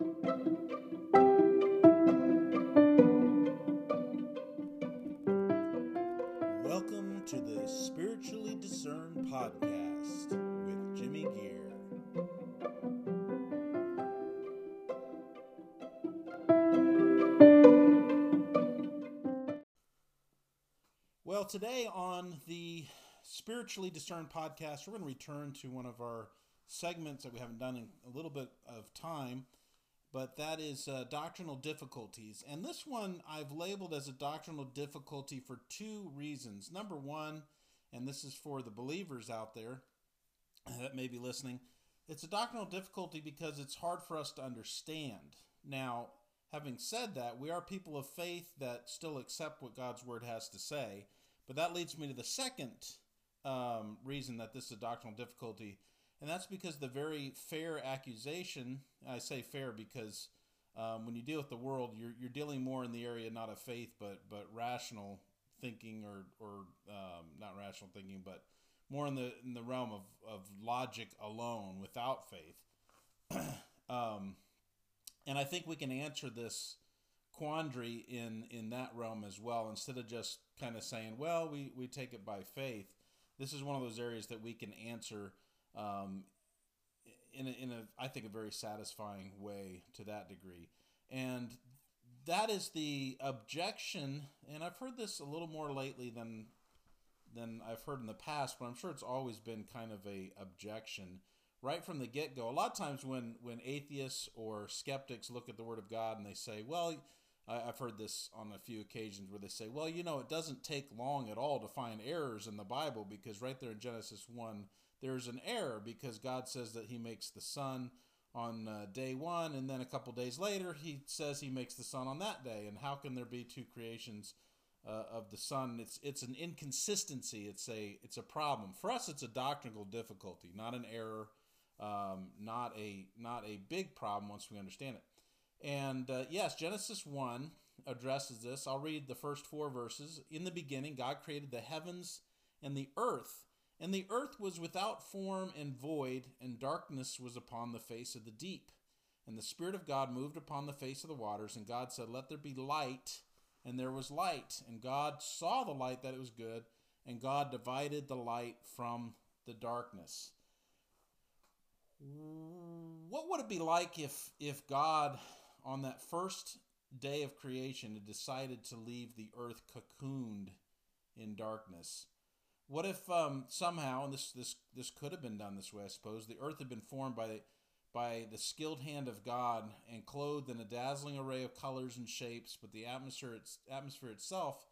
Welcome to the Spiritually Discerned Podcast with Jimmy Gear. Well, today on the Spiritually Discerned Podcast, we're going to return to one of our segments that we haven't done in a little bit of time, but that is uh, doctrinal difficulties. And this one I've labeled as a doctrinal difficulty for two reasons. Number one, and this is for the believers out there that may be listening, it's a doctrinal difficulty because it's hard for us to understand. Now, having said that, we are people of faith that still accept what God's word has to say. But that leads me to the second um, reason that this is a doctrinal difficulty, and that's because the very fair accusation. I say fair because um, when you deal with the world, you're you're dealing more in the area not of faith, but but rational thinking or or um, not rational thinking, but more in the in the realm of of logic alone, without faith. um, and I think we can answer this quandary in in that realm as well instead of just kind of saying well we we take it by faith this is one of those areas that we can answer um, in a, in a I think a very satisfying way to that degree. And that is the objection and I've heard this a little more lately than than I've heard in the past but I'm sure it's always been kind of a objection right from the get-go. A lot of times when when atheists or skeptics look at the word of god and they say well I, have heard this on a few occasions where they say, well, you know, it doesn't take long at all to find errors in the Bible because right there in Genesis 1, there's an error because God says that He makes the sun on uh, day one, and then a couple days later, He says He makes the sun on that day. And how can there be two creations? Uh, of the sun, it's it's an inconsistency. It's a it's a problem for us. It's a doctrinal difficulty, not an error, um, not a not a big problem once we understand it. And uh, yes, Genesis 1 addresses this. I'll read the first four verses. In the beginning, God created the heavens and the earth. And the earth was without form and void, and darkness was upon the face of the deep. And the Spirit of God moved upon the face of the waters. And God said, Let there be light. And there was light. And God saw the light that it was good. And God divided the light from the darkness. What would it be like if, if God on that first day of creation, had decided to leave the earth cocooned in darkness. What if um, somehow, and this this this could have been done this way, I suppose, the earth had been formed by the by the skilled hand of God and clothed in a dazzling array of colors and shapes, but the atmosphere its, atmosphere itself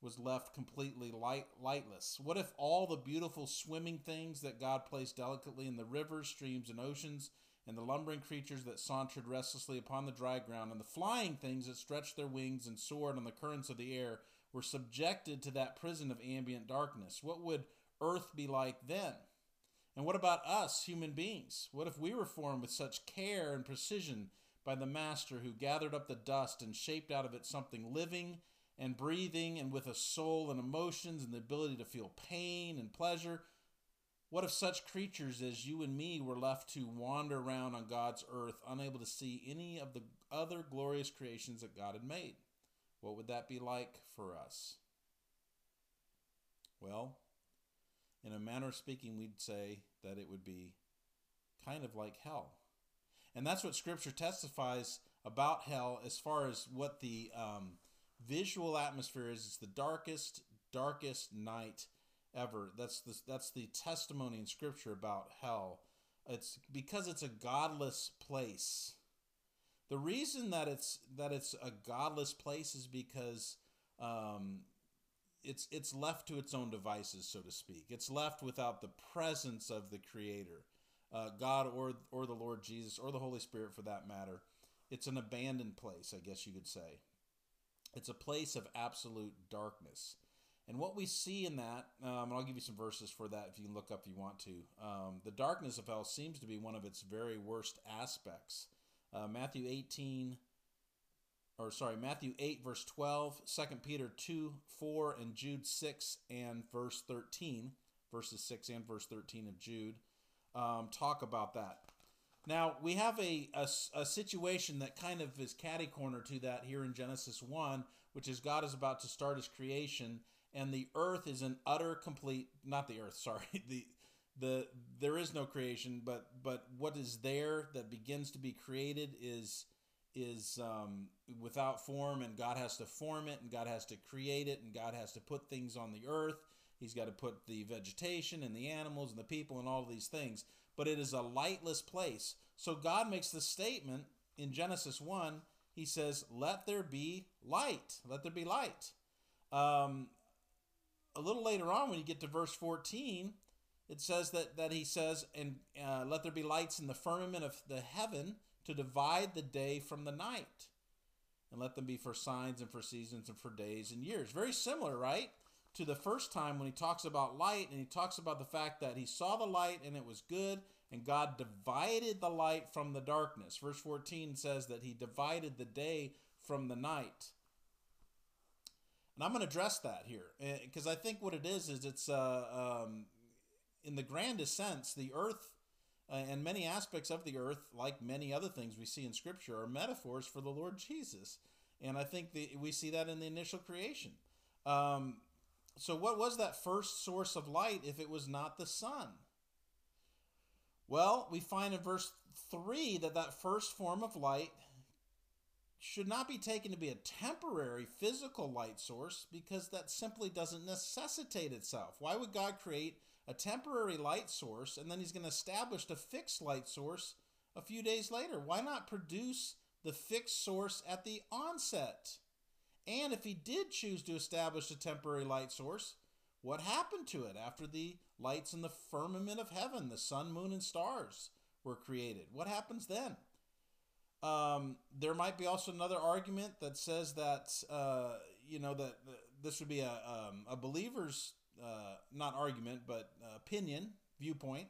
was left completely light lightless. What if all the beautiful swimming things that God placed delicately in the rivers, streams, and oceans and the lumbering creatures that sauntered restlessly upon the dry ground, and the flying things that stretched their wings and soared on the currents of the air, were subjected to that prison of ambient darkness. What would earth be like then? And what about us, human beings? What if we were formed with such care and precision by the Master who gathered up the dust and shaped out of it something living and breathing and with a soul and emotions and the ability to feel pain and pleasure? What if such creatures as you and me were left to wander around on God's earth, unable to see any of the other glorious creations that God had made? What would that be like for us? Well, in a manner of speaking, we'd say that it would be kind of like hell. And that's what Scripture testifies about hell as far as what the um, visual atmosphere is. It's the darkest, darkest night ever. That's the, that's the testimony in Scripture about hell. It's because it's a godless place. The reason that it's that it's a godless place is because um, it's it's left to its own devices, so to speak. It's left without the presence of the Creator, uh, God, or or the Lord Jesus, or the Holy Spirit, for that matter. It's an abandoned place, I guess you could say. It's a place of absolute darkness. And what we see in that, um, and I'll give you some verses for that if you can look up if you want to. Um, the darkness of hell seems to be one of its very worst aspects. Uh, Matthew 18, or sorry, Matthew 8, verse 12, 2 Peter 2, 4, and Jude 6 and verse 13, verses 6 and verse 13 of Jude, um, talk about that. Now, we have a, a, a, situation that kind of is catty corner to that here in Genesis 1, which is God is about to start his creation, and the earth is an utter complete, not the earth, sorry, the, the there is no creation, but but what is there that begins to be created is is um, without form, and God has to form it, and God has to create it, and God has to put things on the earth. He's got to put the vegetation and the animals and the people and all these things. But it is a lightless place. So God makes the statement in Genesis 1. He says, Let there be light. Let there be light. Um, a little later on, when you get to verse 14, it says that, that he says, And uh, let there be lights in the firmament of the heaven to divide the day from the night, and let them be for signs and for seasons and for days and years. Very similar, right? To the first time when he talks about light and he talks about the fact that he saw the light and it was good, and God divided the light from the darkness. Verse 14 says that he divided the day from the night. And I'm going to address that here because I think what it is is it's uh, um, in the grandest sense, the earth uh, and many aspects of the earth, like many other things we see in Scripture, are metaphors for the Lord Jesus. And I think the, we see that in the initial creation. Um, so, what was that first source of light if it was not the sun? Well, we find in verse 3 that that first form of light should not be taken to be a temporary physical light source because that simply doesn't necessitate itself. Why would God create a temporary light source, and then he's going to establish a fixed light source a few days later. Why not produce the fixed source at the onset? And if he did choose to establish a temporary light source, what happened to it after the lights in the firmament of heaven, the sun, moon, and stars, were created? What happens then? Um, there might be also another argument that says that uh, you know that this would be a um, a believer's uh, not argument, but uh, opinion, viewpoint,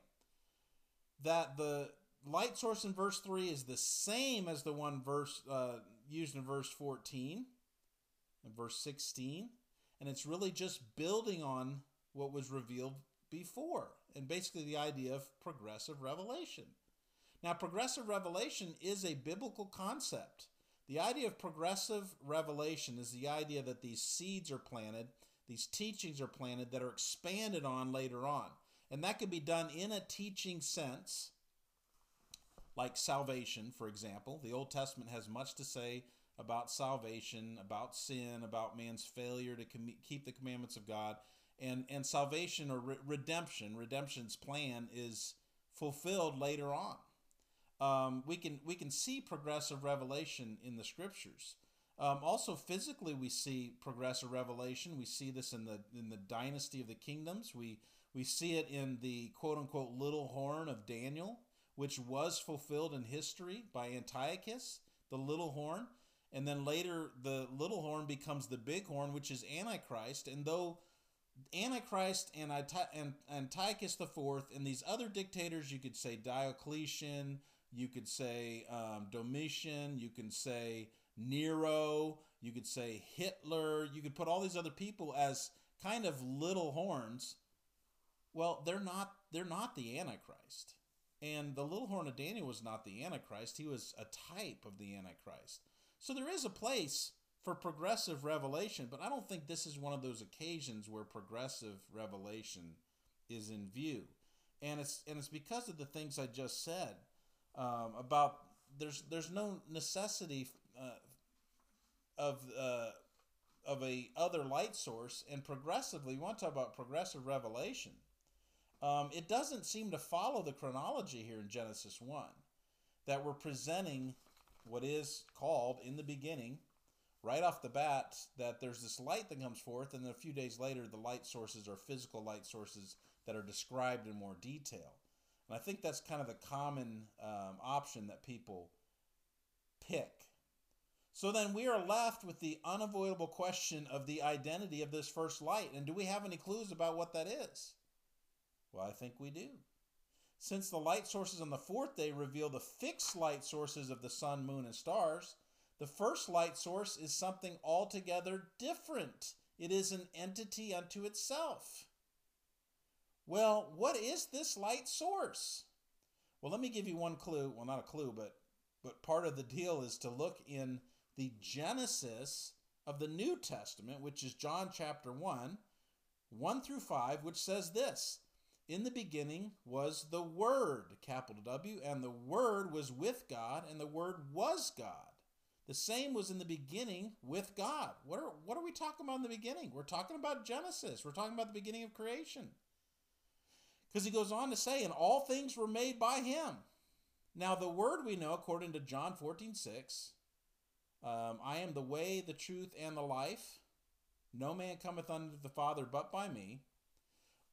that the light source in verse 3 is the same as the one verse uh, used in verse 14 and verse 16 and it's really just building on what was revealed before and basically the idea of progressive revelation. Now progressive revelation is a biblical concept. The idea of progressive revelation is the idea that these seeds are planted these teachings are planted that are expanded on later on. And that can be done in a teaching sense, like salvation, for example. The Old Testament has much to say about salvation, about sin, about man's failure to com- keep the commandments of God. And, and salvation or re- redemption, redemption's plan is fulfilled later on. Um, we can we can see progressive revelation in the scriptures. Um, also, physically, we see progressive revelation. We see this in the in the dynasty of the kingdoms. We we see it in the quote unquote little horn of Daniel, which was fulfilled in history by Antiochus, the little horn. And then later, the little horn becomes the big horn, which is Antichrist. And though Antichrist and Antiochus the Fourth and these other dictators, you could say Diocletian, you could say um, Domitian, you can say Nero, you could say Hitler, you could put all these other people as kind of little horns. Well, they're not they're not the antichrist. And the little horn of Daniel was not the antichrist, he was a type of the antichrist. So there is a place for progressive revelation, but I don't think this is one of those occasions where progressive revelation is in view. And it's and it's because of the things I just said um, about there's there's no necessity uh, of uh, of a other light source, and progressively, we want to talk about progressive revelation. Um, it doesn't seem to follow the chronology here in Genesis one that we're presenting what is called in the beginning, right off the bat, that there's this light that comes forth, and then a few days later, the light sources are physical light sources that are described in more detail. And I think that's kind of the common um, option that people pick so then we are left with the unavoidable question of the identity of this first light. And do we have any clues about what that is? Well, I think we do. Since the light sources on the fourth day reveal the fixed light sources of the sun, moon, and stars, the first light source is something altogether different. It is an entity unto itself. Well, what is this light source? Well, let me give you one clue. Well, not a clue, but but part of the deal is to look in the Genesis of the New Testament, which is John chapter 1, 1 through 5, which says this In the beginning was the Word, capital W, and the Word was with God, and the Word was God. The same was in the beginning with God. What are, what are we talking about in the beginning? We're talking about Genesis. We're talking about the beginning of creation. Because he goes on to say, and all things were made by him. Now, the word we know, according to John 14, 6, um, I am the way, the truth, and the life. No man cometh unto the Father but by me.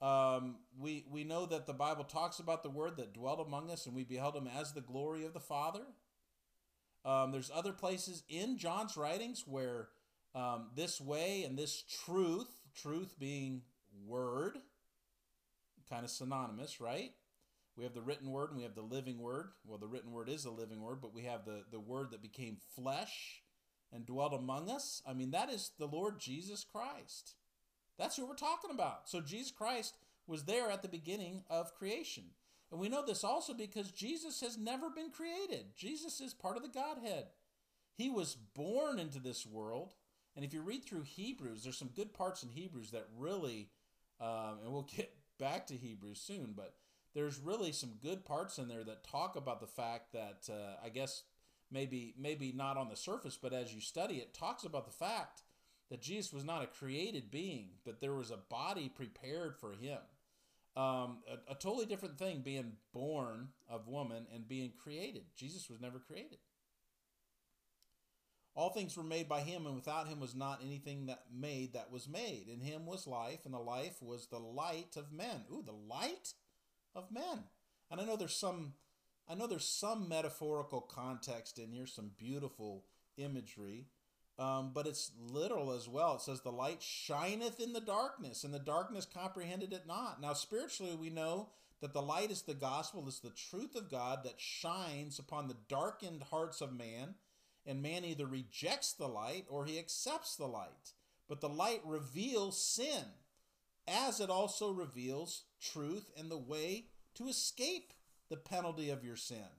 Um, we, we know that the Bible talks about the word that dwelt among us, and we beheld him as the glory of the Father. Um, there's other places in John's writings where um, this way and this truth, truth being word, kind of synonymous, right? We have the written word and we have the living word. Well, the written word is the living word, but we have the, the word that became flesh and dwelt among us. I mean, that is the Lord Jesus Christ. That's who we're talking about. So Jesus Christ was there at the beginning of creation. And we know this also because Jesus has never been created. Jesus is part of the Godhead. He was born into this world. And if you read through Hebrews, there's some good parts in Hebrews that really, um, and we'll get back to Hebrews soon, but there's really some good parts in there that talk about the fact that uh, I guess maybe maybe not on the surface, but as you study it, talks about the fact that Jesus was not a created being, but there was a body prepared for him. Um, a, a totally different thing being born of woman and being created. Jesus was never created. All things were made by him, and without him was not anything that made that was made. In him was life, and the life was the light of men. Ooh, the light of men. And I know there's some I know there's some metaphorical context in here, some beautiful imagery. Um, but it's literal as well. It says, The light shineth in the darkness, and the darkness comprehended it not. Now, spiritually, we know that the light is the gospel, is the truth of God that shines upon the darkened hearts of man, and man either rejects the light or he accepts the light. But the light reveals sin, as it also reveals truth and the way to escape the penalty of your sin.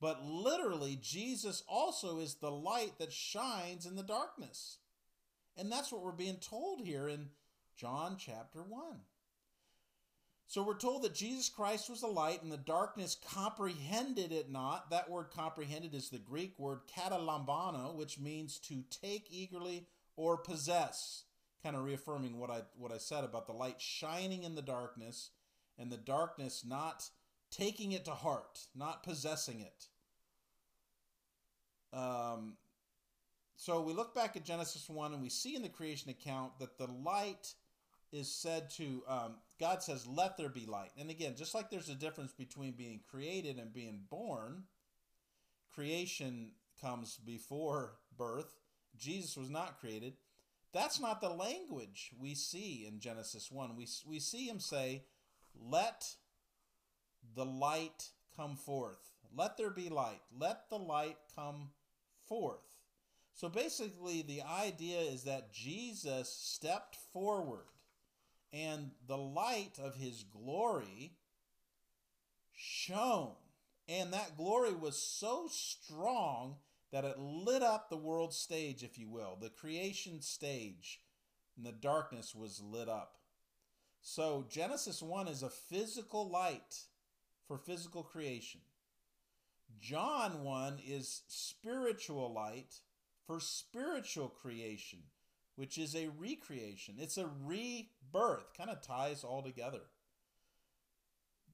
But literally, Jesus also is the light that shines in the darkness. And that's what we're being told here in John chapter 1. So we're told that Jesus Christ was the light and the darkness comprehended it not. That word comprehended is the Greek word katalambano, which means to take eagerly or possess. Kind of reaffirming what I what I said about the light shining in the darkness and the darkness not taking it to heart, not possessing it. Um, so we look back at Genesis 1 and we see in the creation account that the light is said to, um, God says, let there be light. And again, just like there's a difference between being created and being born, creation comes before birth. Jesus was not created. That's not the language we see in Genesis 1. We, we see him say, let the light come forth. Let there be light. Let the light come forth. So basically, the idea is that Jesus stepped forward and the light of his glory shone. And that glory was so strong that it lit up the world stage, if you will, the creation stage, and the darkness was lit up. So Genesis 1 is a physical light for physical creation. John 1 is spiritual light for spiritual creation, which is a recreation. It's a rebirth, kind of ties all together.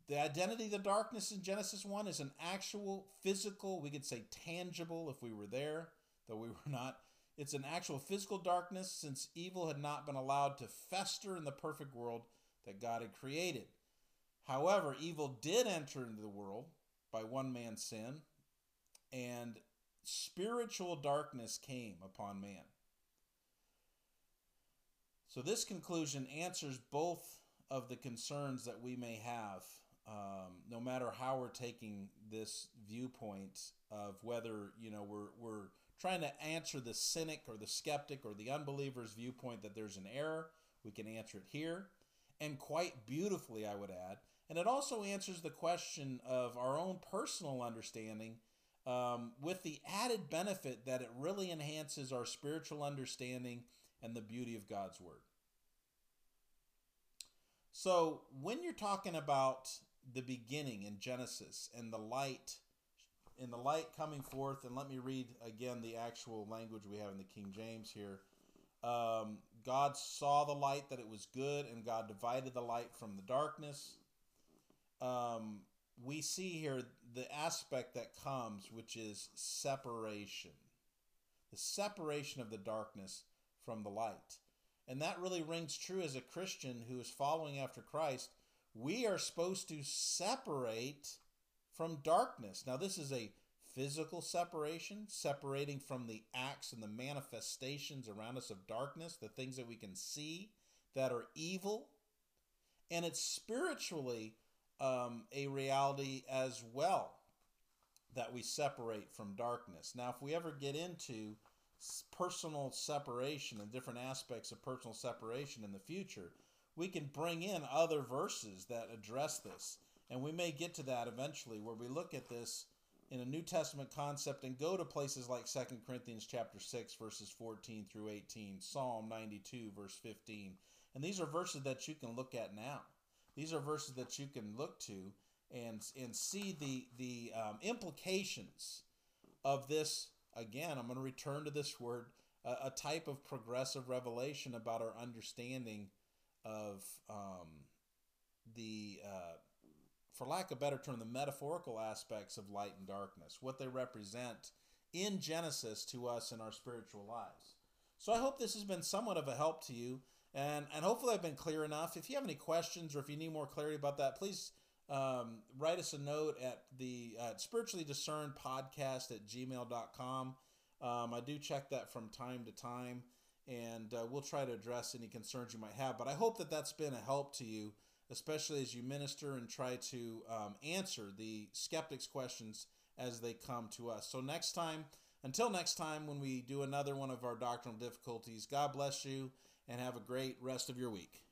The identity of the darkness in Genesis 1 is an actual physical, we could say tangible if we were there, though we were not. It's an actual physical darkness since evil had not been allowed to fester in the perfect world that God had created. However, evil did enter into the world by one man's sin, and spiritual darkness came upon man. So, this conclusion answers both of the concerns that we may have, um, no matter how we're taking this viewpoint of whether you know we're we're trying to answer the cynic or the skeptic or the unbeliever's viewpoint that there's an error. We can answer it here, and quite beautifully, I would add. And it also answers the question of our own personal understanding um, with the added benefit that it really enhances our spiritual understanding and the beauty of God's Word. So, when you're talking about the beginning in Genesis and the light, in the light coming forth, and let me read again the actual language we have in the King James here. Um, God saw the light that it was good, and God divided the light from the darkness. Um, we see here the aspect that comes, which is separation the separation of the darkness from the light. And that really rings true as a Christian who is following after Christ. We are supposed to separate from darkness. Now, this is a physical separation, separating from the acts and the manifestations around us of darkness, the things that we can see that are evil. And it's spiritually um, a reality as well that we separate from darkness. Now, if we ever get into personal separation and different aspects of personal separation in the future, we can bring in other verses that address this. And we may get to that eventually where we look at this in a New Testament concept and go to places like 2 Corinthians chapter 6 verses 14 through 18, Psalm 92 verse 15. And these are verses that you can look at now. These are verses that you can look to and and see the the um, implications of this again, I'm going to return to this word, a, a type of progressive revelation about our understanding of um, the, uh, for lack of a better term, the metaphorical aspects of light and darkness, what they represent in Genesis to us in our spiritual lives. So I hope this has been somewhat of a help to you. And, and hopefully I've been clear enough. If you have any questions or if you need more clarity about that, please um, write us a note at the uh, spiritually discerned podcast at gmail.com. Um, I do check that from time to time, and uh, we'll try to address any concerns you might have. But I hope that that's been a help to you, especially as you minister and try to um, answer the skeptics' questions as they come to us. So, next time, until next time, when we do another one of our doctrinal difficulties, God bless you and have a great rest of your week.